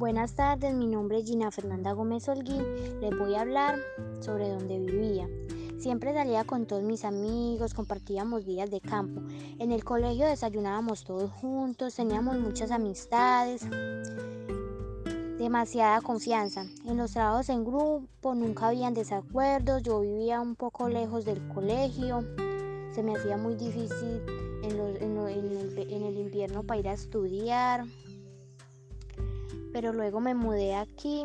Buenas tardes, mi nombre es Gina Fernanda Gómez Holguín. Les voy a hablar sobre dónde vivía. Siempre salía con todos mis amigos, compartíamos días de campo. En el colegio desayunábamos todos juntos, teníamos muchas amistades, demasiada confianza. En los trabajos en grupo nunca habían desacuerdos, yo vivía un poco lejos del colegio, se me hacía muy difícil en, en el invierno para ir a estudiar pero luego me mudé aquí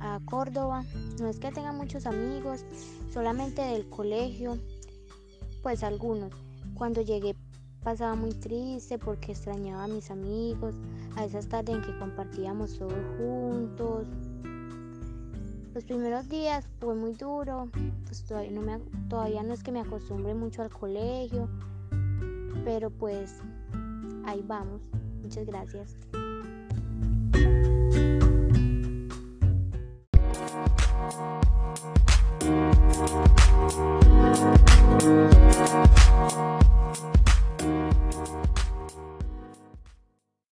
a Córdoba. No es que tenga muchos amigos, solamente del colegio, pues algunos. Cuando llegué pasaba muy triste porque extrañaba a mis amigos, a esas tardes en que compartíamos todos juntos. Los primeros días fue muy duro, pues todavía no, me, todavía no es que me acostumbre mucho al colegio, pero pues ahí vamos. Muchas gracias.